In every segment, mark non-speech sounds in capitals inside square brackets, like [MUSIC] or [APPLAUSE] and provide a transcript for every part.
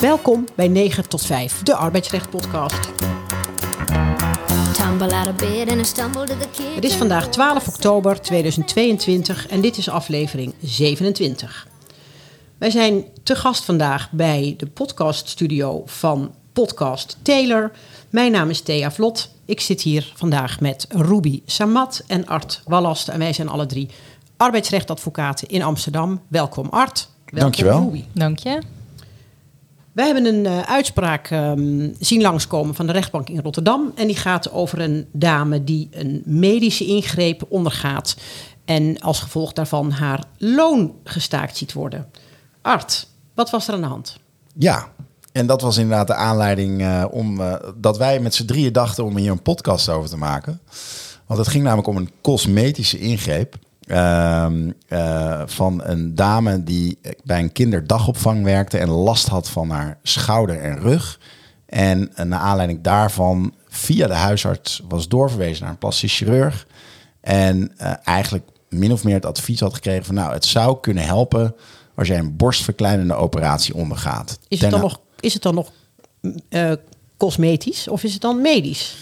Welkom bij 9 tot 5, de arbeidsrecht podcast. Het is vandaag 12 oktober 2022 en dit is aflevering 27. Wij zijn te gast vandaag bij de podcaststudio van Podcast Taylor. Mijn naam is Thea Vlot. Ik zit hier vandaag met Ruby Samat en Art Wallast. En wij zijn alle drie arbeidsrechtadvocaten in Amsterdam. Welkom Art. Welkom Dankjewel. Ruby. Dank je. Wij hebben een uh, uitspraak um, zien langskomen van de rechtbank in Rotterdam. En die gaat over een dame die een medische ingreep ondergaat. En als gevolg daarvan haar loon gestaakt ziet worden. Art, wat was er aan de hand? Ja, en dat was inderdaad de aanleiding uh, om uh, dat wij met z'n drieën dachten om hier een podcast over te maken. Want het ging namelijk om een cosmetische ingreep. Uh, uh, van een dame die bij een kinderdagopvang werkte en last had van haar schouder en rug. En uh, naar aanleiding daarvan via de huisarts was doorverwezen naar een plastisch chirurg. En uh, eigenlijk min of meer het advies had gekregen van nou, het zou kunnen helpen als jij een borstverkleinende operatie ondergaat. Is het dan nog, is het dan nog cosmetisch of is het dan medisch?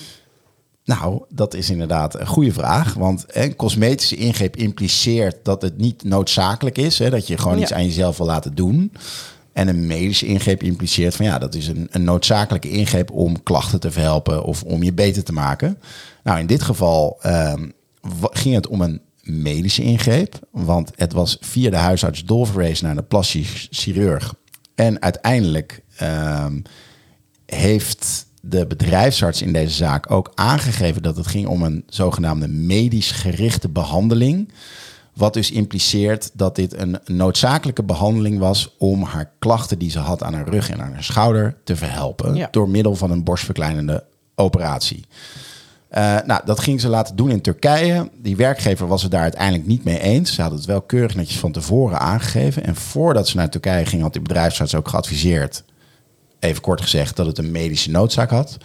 Nou, dat is inderdaad een goede vraag. Want een cosmetische ingreep impliceert dat het niet noodzakelijk is. Hè, dat je gewoon ja. iets aan jezelf wil laten doen. En een medische ingreep impliceert van ja, dat is een, een noodzakelijke ingreep om klachten te verhelpen of om je beter te maken. Nou, in dit geval um, ging het om een medische ingreep. Want het was via de huisarts doorverwezen naar de plastisch chirurg. En uiteindelijk um, heeft de bedrijfsarts in deze zaak ook aangegeven dat het ging om een zogenaamde medisch gerichte behandeling. Wat dus impliceert dat dit een noodzakelijke behandeling was om haar klachten die ze had aan haar rug en aan haar schouder te verhelpen. Ja. Door middel van een borstverkleinende operatie. Uh, nou, dat ging ze laten doen in Turkije. Die werkgever was het daar uiteindelijk niet mee eens. Ze hadden het wel keurig netjes van tevoren aangegeven. En voordat ze naar Turkije ging, had die bedrijfsarts ook geadviseerd even kort gezegd, dat het een medische noodzaak had.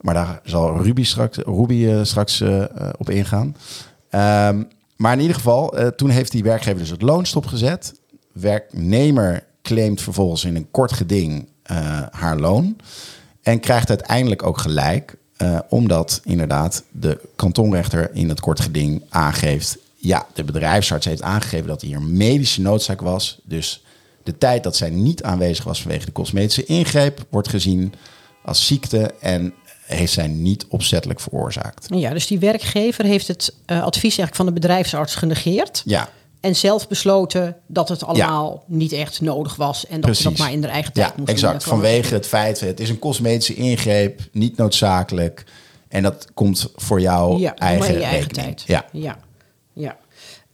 Maar daar zal Ruby straks, Ruby, uh, straks uh, op ingaan. Um, maar in ieder geval, toen heeft die werkgever dus het loon stopgezet. Werknemer claimt vervolgens in een kort geding haar loon. En krijgt uiteindelijk ook gelijk, omdat inderdaad de kantonrechter in het kort geding aangeeft... ja, de bedrijfsarts heeft aangegeven dat hier medische noodzaak was. Dus de tijd dat zij niet aanwezig was vanwege de cosmetische ingreep wordt gezien als ziekte en heeft zij niet opzettelijk veroorzaakt. Ja, dus die werkgever heeft het uh, advies eigenlijk van de bedrijfsarts genegeerd. Ja. En zelf besloten dat het allemaal ja. niet echt nodig was. En dat Precies. ze dat maar in de eigen tijd ja, exact. Vanwege het feit, het is een cosmetische ingreep, niet noodzakelijk. En dat komt voor jou ja, eigen, je eigen tijd. Ja. ja. Ja.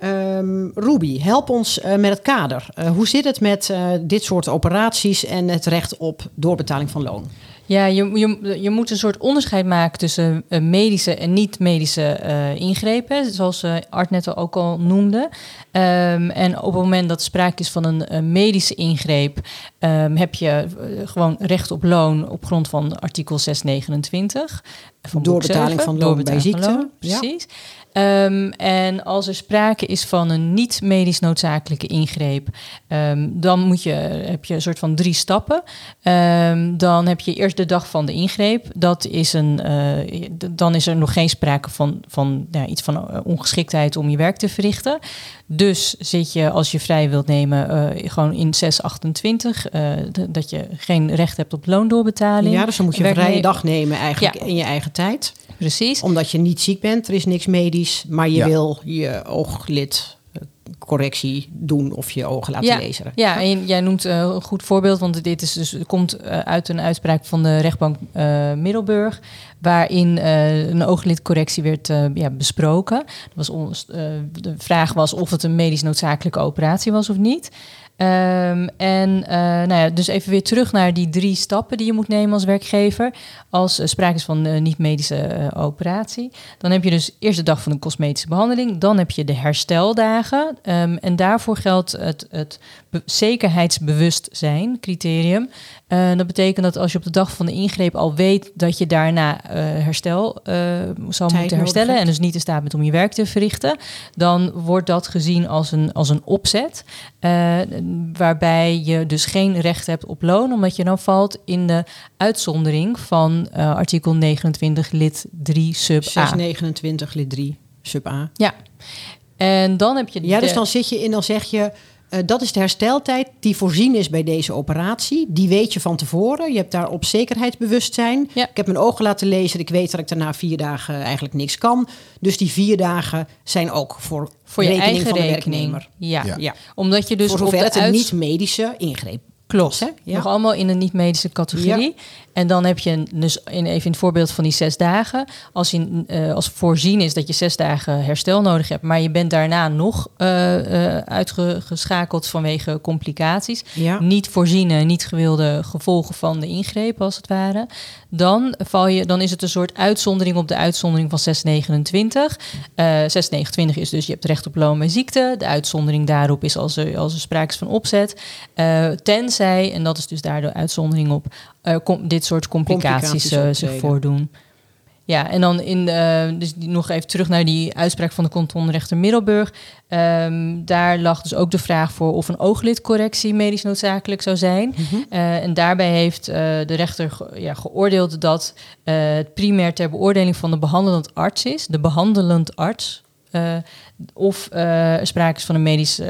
Um, Ruby, help ons uh, met het kader. Uh, hoe zit het met uh, dit soort operaties en het recht op doorbetaling van loon? Ja, je, je, je moet een soort onderscheid maken tussen medische en niet-medische ingrepen, zoals Art net ook al noemde. Um, en op het moment dat sprake is van een, een medische ingreep, um, heb je gewoon recht op loon op grond van artikel 629. Van doorbetaling van loon bij ziekte. Loon, precies. Ja. Um, en als er sprake is van een niet-medisch noodzakelijke ingreep, um, dan moet je, heb je een soort van drie stappen. Um, dan heb je eerst de dag van de ingreep. Dat is een, uh, dan is er nog geen sprake van, van ja, iets van ongeschiktheid om je werk te verrichten. Dus zit je, als je vrij wilt nemen, uh, gewoon in 628, uh, dat je geen recht hebt op loondoorbetaling. Ja, dus dan moet je een vrije dag nemen eigenlijk Ja. in je eigen tijd. Precies. Omdat je niet ziek bent, er is niks medisch, maar je Ja. wil je ooglid eh, correctie doen of je ogen laten ja, lezen. Ja, en jij noemt uh, een goed voorbeeld, want dit is dus, komt uh, uit een uitspraak van de rechtbank uh, Middelburg, waarin uh, een ooglidcorrectie werd uh, ja, besproken. Dat was ons, uh, de vraag was of het een medisch noodzakelijke operatie was of niet. Um, en uh, nou ja, dus even weer terug naar die drie stappen die je moet nemen als werkgever. Als uh, sprake is van uh, niet-medische operatie. Dan heb je dus eerst de dag van de cosmetische behandeling. Dan heb je de hersteldagen. Um, en daarvoor geldt het, het zekerheidsbewustzijn criterium. Uh, dat betekent dat als je op de dag van de ingreep al weet dat je daarna uh, herstel uh, zal Tijd moeten herstellen en dus niet in staat bent om je werk te verrichten, dan wordt dat gezien als een, als een opzet. Waarbij je dus geen recht hebt op loon, omdat je dan valt in de uitzondering van artikel 29 lid 3 sub A. 629 lid 3 sub A. Ja. En dan heb je. Ja, dus dan zit je in, dan zeg je. Uh, dat is de hersteltijd die voorzien is bij deze operatie. Die weet je van tevoren. Je hebt daarop zekerheidsbewustzijn. Ja. Ik heb mijn ogen laten lezen. Ik weet dat ik daarna vier dagen eigenlijk niks kan. Dus die vier dagen zijn ook voor, voor je rekening eigen van de rekening. werknemer. Ja. Ja. Ja. omdat je dus voor op de het niet-medische ingreep Klopt. hè? Ja. Nog allemaal in een niet-medische categorie. En dan heb je dus in, even in het voorbeeld van die zes dagen. Als, je, eh, als voorzien is dat je zes dagen herstel nodig hebt, maar je bent daarna nog eh, eh, uitgeschakeld vanwege complicaties. Ja. Niet voorziene, niet gewilde gevolgen van de ingreep, als het ware. Dan, val je, dan is het een soort uitzondering op de uitzondering van 629. Eh 629 is dus je hebt recht op loon bij ziekte. De uitzondering daarop is als er, als er sprake is van opzet. Tenzij, en dat is dus daar de uitzondering op, kom, dit soort complicaties, Complicaties eh, zich voordoen. Ja, en dan in de, dus nog even terug naar die uitspraak van de kantonrechter Middelburg. Ehm, daar lag dus ook de vraag voor of een ooglidcorrectie medisch noodzakelijk zou zijn. Eh, en daarbij heeft de rechter ge- ja, geoordeeld dat het primair ter beoordeling van de behandelend arts is, de behandelend arts. of er sprake is van een medisch,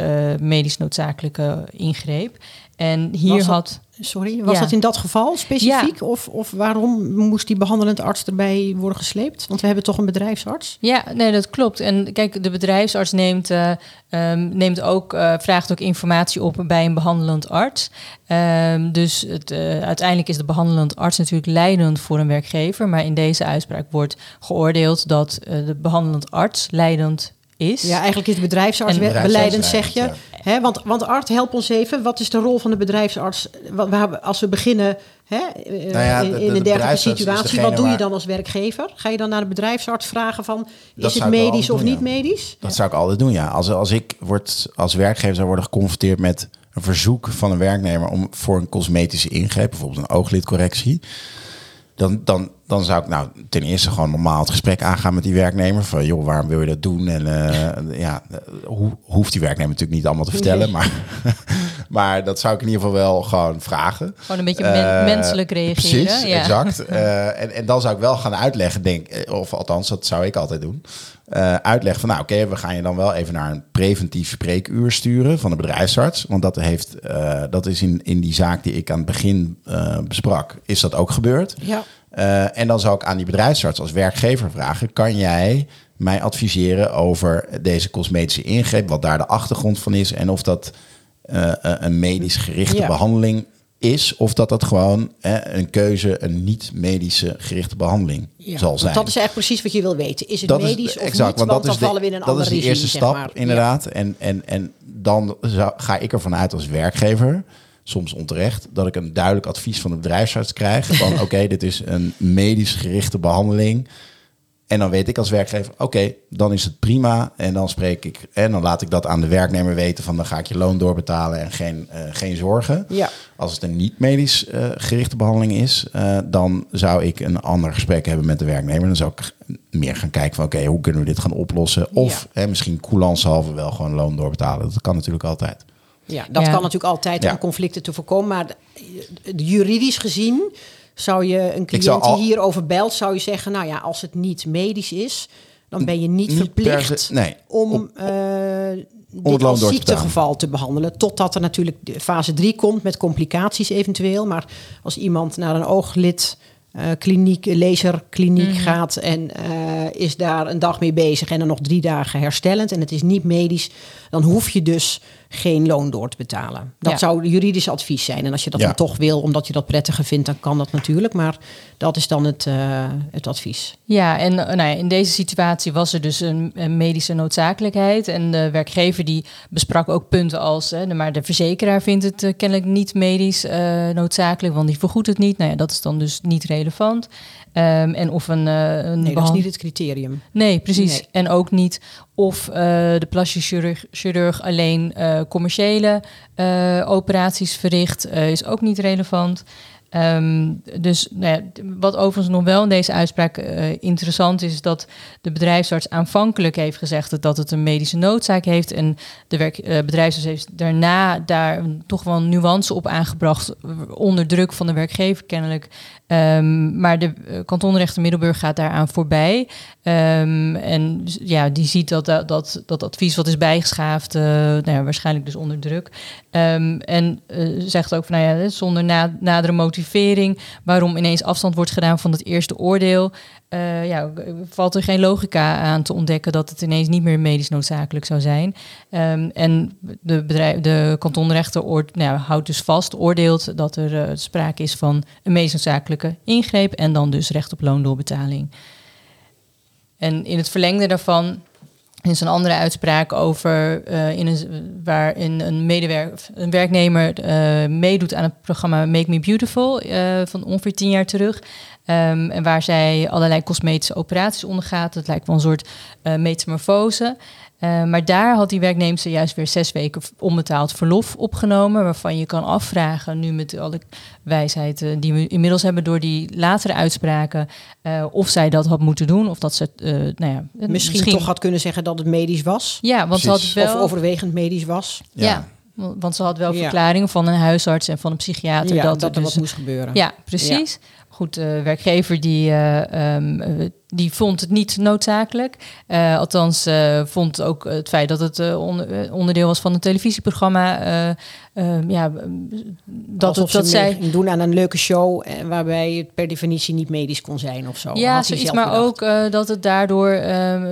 medisch noodzakelijke ingreep. En hier had. Sorry, was Ja. dat in dat geval specifiek? Of, of waarom moest die behandelend arts erbij worden gesleept? Want we hebben toch een bedrijfsarts? Ja, nee, dat klopt. En kijk, de bedrijfsarts neemt, eh, ehm, neemt ook, eh, vraagt ook informatie op bij een behandelend arts. Ehm, dus het, eh, uiteindelijk is de behandelend arts natuurlijk leidend voor een werkgever. Maar in deze uitspraak wordt geoordeeld dat de behandelend arts leidend is. Ja, eigenlijk is de bedrijfsarts zeg je. Hè, want, want Art, help ons even. Wat is de rol van de bedrijfsarts? Waar, we- als we beginnen hè, eh, Nou ja, in, de- in de een dergelijke situatie, wat doe je dan als werkgever? Ga je dan naar de bedrijfsarts vragen van... Dat is het medisch of niet ja. medisch? Dat zou ik altijd doen, ja. Als, als ik word, als werkgever zou worden geconfronteerd met een verzoek van een werknemer om voor een cosmetische ingreep, bijvoorbeeld een ooglidcorrectie, dan, dan, dan zou ik nou ten eerste gewoon normaal het gesprek aangaan met die werknemer. Van joh, waarom wil je dat doen? En eh, ja, hoe, hoeft die werknemer natuurlijk niet allemaal te vertellen, Nee. maar, [LAUGHS] maar dat zou ik in ieder geval wel gewoon vragen. Gewoon een beetje men- Eh, menselijk reageren. Precies, ja. exact. [LAUGHS] Eh, en, en dan zou ik wel gaan uitleggen, denk, of althans, dat zou ik altijd doen. Eh, uitleggen van, nou oké, we gaan je dan wel even naar een preventief spreekuur sturen van de bedrijfsarts. Want dat, heeft, eh, dat is in, in die zaak die ik aan het begin eh, besprak, is dat ook gebeurd. Ja. En dan zou ik aan die bedrijfsarts als werkgever vragen: kan jij mij adviseren over deze cosmetische ingreep, wat daar de achtergrond van is en of dat een medisch gerichte Ja. behandeling is, of dat dat gewoon eh, een keuze, een niet-medische gerichte behandeling Ja, zal zijn. Dat is eigenlijk precies wat je wil weten. Is het Dat medisch is of exact, niet? want Want, dat is dan de, vallen we in een dat ander is de eerste stap, maar. inderdaad. En, en, en dan zou, ga ik ervan uit als werkgever, soms onterecht, dat ik een duidelijk advies van de bedrijfsarts krijg. Van [LAUGHS] oké, dit is een medisch gerichte behandeling. En dan weet ik als werkgever, oké, dan is het prima. En dan spreek ik, en dan laat ik dat aan de werknemer weten van dan ga ik je loon doorbetalen en geen, eh, geen zorgen. Ja. Als het een niet medisch eh, gerichte behandeling is, eh, dan zou ik een ander gesprek hebben met de werknemer. Dan zou ik meer gaan kijken van oké, hoe kunnen we dit gaan oplossen? Of hè, misschien coulanshalve wel gewoon loon doorbetalen. Dat kan natuurlijk altijd. Ja, dat Ja. kan natuurlijk altijd Ja. om conflicten te voorkomen. Maar juridisch gezien zou je een cliënt al- die hierover belt, zou je zeggen, nou ja, als het niet medisch is, dan ben je niet, verplicht se- nee. om Op- eh, dit als ziektegeval te behandelen. Totdat er natuurlijk de fase 3 komt met complicaties eventueel. Maar als iemand naar een ooglid eh, kliniek, laserkliniek gaat en eh, is daar een dag mee bezig en dan nog drie dagen herstellend en het is niet medisch, dan hoef je dus geen loon door te betalen. Dat Ja. zou juridisch advies zijn. En als je dat Ja. dan toch wil, omdat je dat prettiger vindt, dan kan dat natuurlijk. Maar dat is dan het, eh, het advies. Ja, en eh, nou ja, in deze situatie was er dus een, een medische noodzakelijkheid. En de werkgever die besprak ook punten als... Hè, maar de verzekeraar vindt het eh, kennelijk niet medisch eh, noodzakelijk... want die vergoedt het niet. Nou ja, dat is dan dus niet relevant. Ehm, en of een, een Nee, dat is niet het criterium. Nee, precies. Nee. En ook niet of eh, de plastisch chirurg, chirurg alleen eh, commerciële operaties verricht, is ook niet relevant. Ehm, dus nou ja, wat overigens nog wel in deze uitspraak uh, interessant is, is dat de bedrijfsarts aanvankelijk heeft gezegd dat het een medische noodzaak heeft. En de werk, uh, bedrijfsarts heeft daarna daar toch wel een nuance op aangebracht, onder druk van de werkgever kennelijk. Um, maar de uh, kantonrechter Middelburg gaat daaraan voorbij. Um, en ja, die ziet dat dat, dat, advies wat is bijgeschaafd, nou ja, waarschijnlijk dus onder druk. en zegt ook van nou ja, zonder na, nadere motivatie waarom ineens afstand wordt gedaan van het eerste oordeel. Uh, ja, valt er geen logica aan te ontdekken dat het ineens niet meer medisch noodzakelijk zou zijn. Um, en de, bedrijf, de kantonrechter nou, houdt dus vast, oordeelt dat er uh, sprake is van een medisch noodzakelijke ingreep en dan dus recht op loondoorbetaling. En in het verlengde daarvan is een andere uitspraak over uh, in een, waarin een, medewerker, een werknemer uh, meedoet aan het programma Make Me Beautiful uh, van ongeveer tien jaar terug. Um, en waar zij allerlei cosmetische operaties ondergaat. Het lijkt wel een soort metamorfose. Uh, maar daar had die werknemer juist weer zes weken onbetaald verlof opgenomen. Waarvan je kan afvragen, nu met alle wijsheid uh, die we inmiddels hebben door die latere uitspraken, uh, of zij dat had moeten doen. Of dat ze, nou ja, misschien, misschien, toch had kunnen zeggen dat het medisch was. Ja, want ze had wel. Of overwegend medisch was. ja. ja. Want ze had wel verklaringen van een huisarts en van een psychiater ja, dat, dat, er dus, wat moest gebeuren. Ja, precies. Ja. Goed, de werkgever die, uh, um, die vond het niet noodzakelijk. Uh, althans, uh, vond ook het feit dat het onderdeel was van een televisieprogramma. ja, dat, het, dat zij doen aan een leuke show waarbij het per definitie niet medisch kon zijn of zo. Ja, zoiets, maar ook dat het daardoor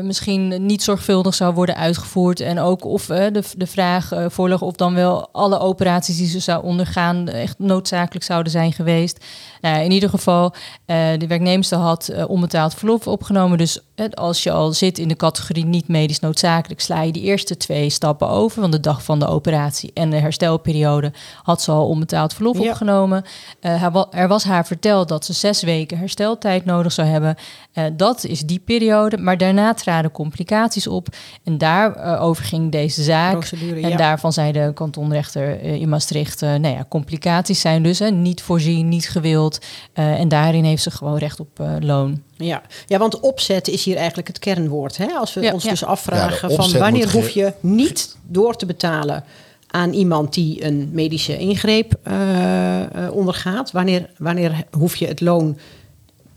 misschien niet zorgvuldig zou worden uitgevoerd. En ook of de, de vraag voorlag of dan wel alle operaties die ze zou ondergaan echt noodzakelijk zouden zijn geweest. Nou, in ieder geval, de werknemster had onbetaald verlof opgenomen. Dus als je al zit in de categorie niet medisch noodzakelijk, sla je die eerste twee stappen over. van de dag van de operatie en de herstelperiode had ze al onbetaald verlof ja. opgenomen. Uh, er was haar verteld dat ze zes weken hersteltijd nodig zou hebben. Uh, dat is die periode. Maar daarna traden complicaties op. En daarover uh, ging deze zaak. Procedure, en ja. daarvan zei de kantonrechter in Maastricht: nou ja, complicaties zijn dus niet voorzien, niet gewild. en daarin heeft ze gewoon recht op loon. Ja. ja, want opzet is hier eigenlijk het kernwoord. Hè? Als we Ja, ons ja. dus afvragen Ja, van wanneer hoef je niet door te betalen aan iemand die een medische ingreep eh, eh, ondergaat. Wanneer, wanneer hoef je het loon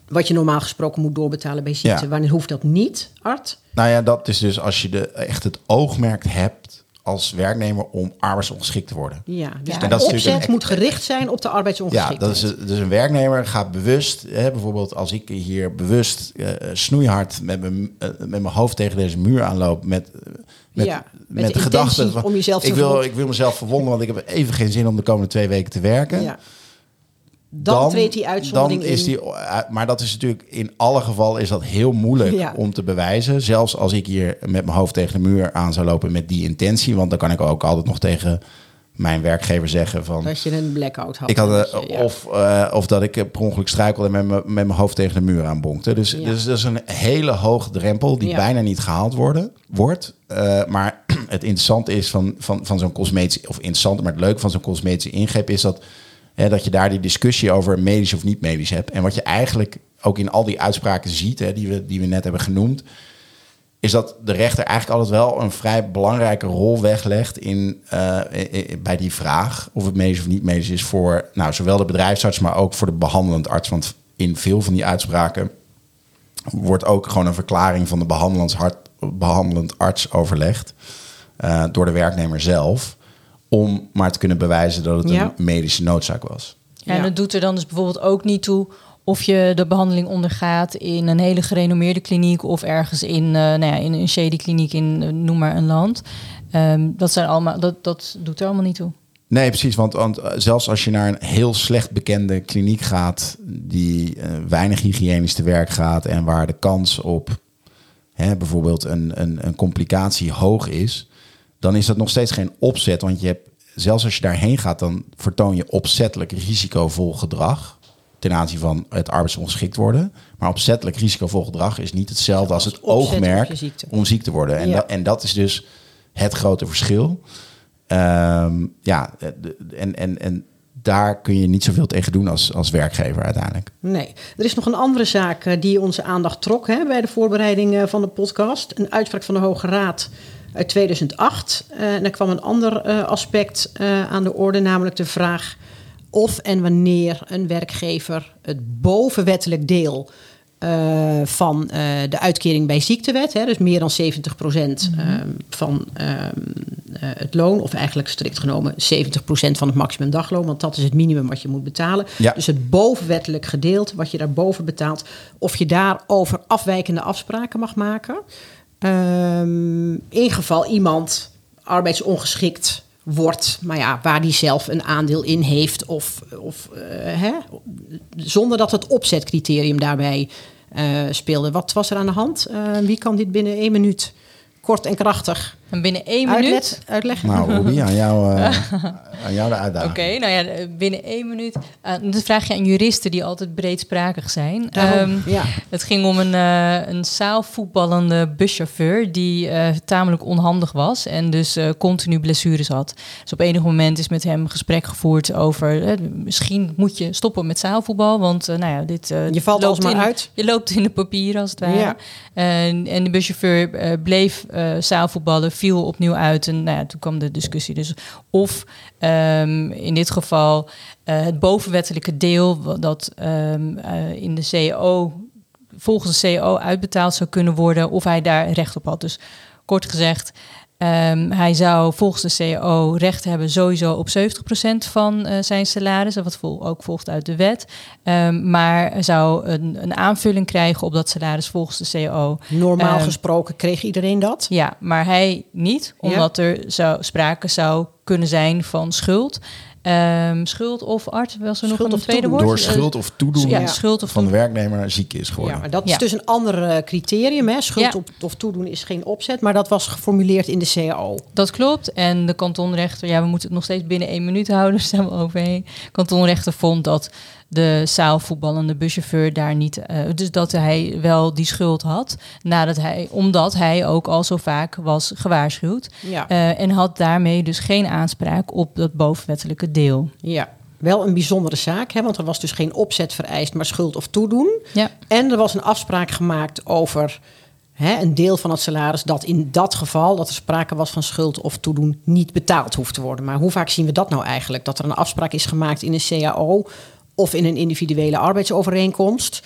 wat je normaal gesproken moet doorbetalen bij ziekte. Wanneer hoeft dat niet, Art? Nou ja, dat is dus als je de, echt het oogmerk hebt als werknemer om arbeidsongeschikt te worden. Ja, dus Ja. En dat opzet een- moet gericht zijn op de Ja, arbeidsongeschiktheid. dat is, dus een werknemer gaat bewust, hè, bijvoorbeeld als ik hier bewust eh, snoeihard met mijn, eh, met mijn hoofd tegen deze muur aanloop, met, eh, met, Ja, met met, de gedachte intentie om jezelf te ik wil, ik wil mezelf verwonden, want ik heb even geen zin om de komende twee weken te werken. Ja. Dan, treedt die uitzondering dan is die, maar dat is natuurlijk in alle gevallen is dat heel moeilijk Ja. om te bewijzen. Zelfs als ik hier met mijn hoofd tegen de muur aan zou lopen met die intentie. Want dan kan ik ook altijd nog tegen mijn werkgever zeggen van... Dat je een blackout had. Ik had, eh, je- ja. of, eh, of dat ik eh, per ongeluk struikelde en met, mijn- met mijn hoofd tegen de muur aanbonkte. Dus, Ja. dus dat is een hele hoge drempel die bijna niet gehaald worden, wordt. Eh, maar [CLEARS THROAT] het interessante is van, van, van zo'n cosmetische... Of interessant, maar het leuke van zo'n cosmetische ingreep is dat... Hè, dat je daar die discussie over medisch of niet medisch hebt. En wat je eigenlijk ook in al die uitspraken ziet, hè, die, we, die we net hebben genoemd, is dat de rechter eigenlijk altijd wel een vrij belangrijke rol weglegt in, eh, bij die vraag of het medisch of niet medisch is voor nou, zowel de bedrijfsarts, maar ook voor de behandelend arts. Want in veel van die uitspraken wordt ook gewoon een verklaring van de behandelend, behandelend arts overlegd eh, door de werknemer zelf. Om maar te kunnen bewijzen dat het Ja. een medische noodzaak was. Ja, en het doet er dan dus bijvoorbeeld ook niet toe of je de behandeling ondergaat in een hele gerenommeerde kliniek of ergens in, eh, nou ja, in een shady kliniek in eh, noem maar een land. Ehm, dat, zijn allemaal, dat, dat doet er allemaal niet toe. Nee, precies. Want, want eh, zelfs als je naar een heel slecht bekende kliniek gaat, die eh, weinig hygiënisch te werk gaat en waar de kans op hè, bijvoorbeeld een, een, een complicatie hoog is, dan is dat nog steeds geen opzet. Want je hebt, zelfs als je daarheen gaat, dan vertoon je opzettelijk risicovol gedrag ten aanzien van het arbeidsongeschikt worden. Maar opzettelijk risicovol gedrag is niet hetzelfde als het oogmerk ziekte. om ziek te worden. En, Ja. dat, en dat is dus het grote verschil. Ehm, ja, en, en, en daar kun je niet zoveel tegen doen als, als werkgever uiteindelijk. Nee. Er is nog een andere zaak eh, die onze aandacht trok hè, bij de voorbereiding eh, van de podcast. Een uitspraak van de Hoge Raad uit 2008. Uh, en er kwam een ander uh, aspect uh, aan de orde, namelijk de vraag of en wanneer een werkgever het bovenwettelijk deel uh, van uh, de uitkering bij ziektewet, hè, dus meer dan 70 procent mm -hmm. uh, van het loon, of eigenlijk strikt genomen 70 procent van het maximum dagloon, want dat is het minimum wat je moet betalen. Ja. Dus het bovenwettelijk gedeelte, wat je daarboven betaalt, of je daarover afwijkende afspraken mag maken. Ehm, in geval iemand arbeidsongeschikt wordt, maar ja, waar die zelf een aandeel in heeft, of, of uh, hè, zonder dat het opzetcriterium daarbij uh, speelde. Wat was er aan de hand? Uh, wie kan dit binnen één minuut kort en krachtig en binnen één uitlet, minuut uitleggen? Nou, Ruby, aan jou, [LAUGHS] aan jou de uitdaging. Oké, okay, nou ja, binnen één minuut. Uh, dat vraag je aan juristen die altijd breedsprakig zijn. Um, ja. Het ging om een, uh, een zaalvoetballende buschauffeur die uh, tamelijk onhandig was en dus continu blessures had. Dus op enig moment is met hem gesprek gevoerd over misschien moet je stoppen met zaalvoetbal, want nou ja, dit je valt alsmaar in, uit. Je loopt in de papieren als het ware. Ja. En de buschauffeur bleef zaalvoetballen viel opnieuw uit. En nou ja, toen kwam de discussie dus of um, in dit geval uh, het bovenwettelijke deel dat um, uh, in de CEO volgens de CEO uitbetaald zou kunnen worden, of hij daar recht op had. Dus kort gezegd, um, hij zou volgens de CEO recht hebben sowieso op 70% van uh, zijn salaris, wat vol, ook volgt uit de wet. Um, maar zou een, een, aanvulling krijgen op dat salaris volgens de CEO. Normaal um, gesproken kreeg iedereen dat? Ja, maar hij niet, omdat ja. er zou, sprake zou kunnen zijn van schuld. Um, schuld of art, was er nog een tweede woord? Door schuld of toedoen ja, schuld of van de werknemer ziek is geworden. Ja, maar dat is Ja. dus een ander eh, criterium. Hè? Schuld Ja. of toedoen is geen opzet, maar dat was geformuleerd in de CAO. Dat klopt. En de kantonrechter, ja, we moeten het nog steeds binnen één minuut houden, daar zijn we overheen. Kantonrechter vond dat de zaalvoetballende buschauffeur daar niet, eh, dus dat hij wel die schuld had, nadat hij, omdat hij ook al zo vaak was gewaarschuwd. Ja. Eh, en had daarmee dus geen aanspraak op dat bovenwettelijke deel. ja. Wel een bijzondere zaak, hè? want er was dus geen opzet vereist, maar schuld of toedoen. Ja. En er was een afspraak gemaakt over hè, een deel van het salaris dat in dat geval, dat er sprake was van schuld of toedoen, niet betaald hoeft te worden. Maar hoe vaak zien we dat nou eigenlijk? Dat er een afspraak is gemaakt in een CAO of in een individuele arbeidsovereenkomst,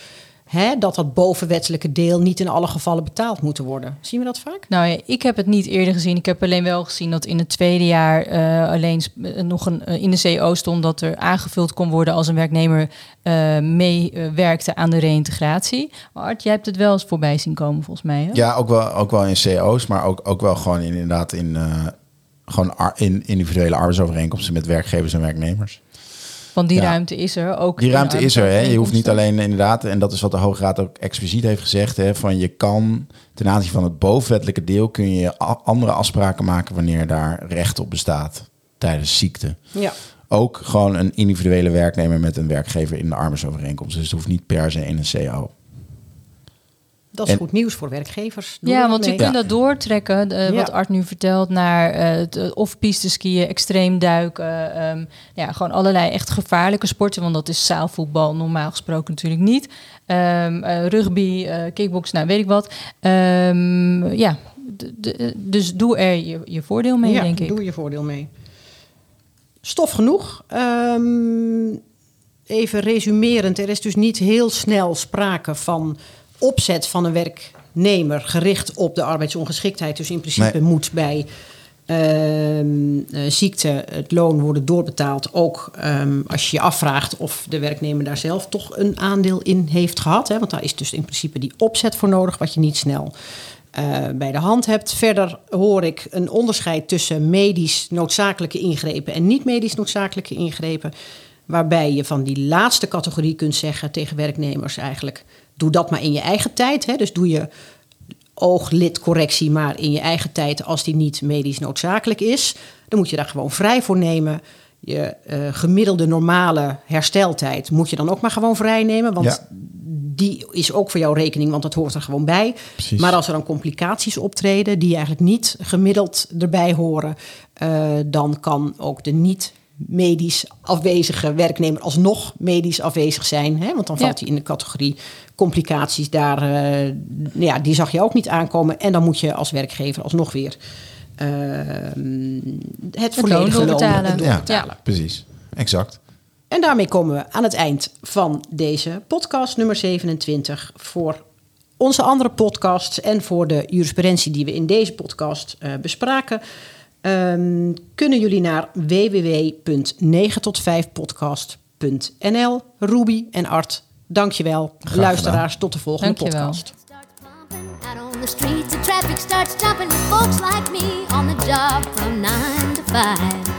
hè, dat dat bovenwettelijke deel niet in alle gevallen betaald moet worden. Zien we dat vaak? Nou ja, ik heb het niet eerder gezien. Ik heb alleen wel gezien dat in het tweede jaar eh, alleen eh, nog een, eh, in de CEO stond dat er aangevuld kon worden als een werknemer eh meewerkte aan de reïntegratie. Maar Art, jij hebt het wel eens voorbij zien komen volgens mij. Hè? Ja, ook wel, ook wel in CO's, maar ook, ook wel gewoon in, inderdaad in, eh, gewoon ar- in individuele arbeidsovereenkomsten met werkgevers en werknemers. Want die Ja. ruimte is er ook. Die ruimte is er. Hè? Je hoeft niet alleen inderdaad, en dat is wat de Hoge Raad ook expliciet heeft gezegd, hè, van je kan ten aanzien van het bovenwettelijke deel kun je andere afspraken maken wanneer daar recht op bestaat tijdens ziekte. Ja. Ook gewoon een individuele werknemer met een werkgever in de arbeidsovereenkomst. Dus het hoeft niet per se in een CAO. Dat is En- goed nieuws voor werkgevers. Ja, want je kunt dat doortrekken, eh, wat. Art nu vertelt, naar eh, het, eh, of piste skiën, extreem duiken. ehm, ja, gewoon allerlei echt gevaarlijke sporten. Want dat is zaalvoetbal normaal gesproken natuurlijk niet. Ehm, eh, rugby, eh kickbox, nou weet ik wat. Ehm, ja, dus doe er je, je voordeel mee, ja, denk ik. doe je voordeel mee. Stof genoeg. Ehm, even resumerend. Er is dus niet heel snel sprake van opzet van een werknemer... gericht op de arbeidsongeschiktheid. Dus in principe Nee. moet bij ehm, eh, ziekte het loon worden doorbetaald. Ook ehm, als je je afvraagt of de werknemer daar zelf toch een aandeel in heeft gehad. Hè? Want daar is dus in principe die opzet voor nodig... wat je niet snel eh, bij de hand hebt. Verder hoor ik een onderscheid tussen medisch noodzakelijke ingrepen en niet medisch noodzakelijke ingrepen. Waarbij je van die laatste categorie kunt zeggen tegen werknemers eigenlijk: doe dat maar in je eigen tijd. Hè? Dus doe je ooglidcorrectie maar in je eigen tijd als die niet medisch noodzakelijk is. Dan moet je daar gewoon vrij voor nemen. Je eh, gemiddelde normale hersteltijd moet je dan ook maar gewoon vrij nemen. Want Ja. die is ook voor jouw rekening, want dat hoort er gewoon bij. Precies. Maar als er dan complicaties optreden die eigenlijk niet gemiddeld erbij horen, eh, dan kan ook de niet medisch afwezige werknemer alsnog medisch afwezig zijn. Hè? Want dan valt hij in de categorie complicaties. Daar, eh, ja, die zag je ook niet aankomen. En dan moet je als werkgever alsnog weer eh, het volledige loon doorbetalen. Ja, precies. Exact. En daarmee komen we aan het eind van deze podcast nummer 27. Voor onze andere podcasts en voor de jurisprudentie die we in deze podcast eh, bespraken, ehm, kunnen jullie naar www.9tot5podcast.nl. Ruby en Art, dankjewel. Luisteraars, tot de volgende Dankjewel. podcast. starts pumping out on the streets. The traffic starts jumping with folks like me on the job from nine to five.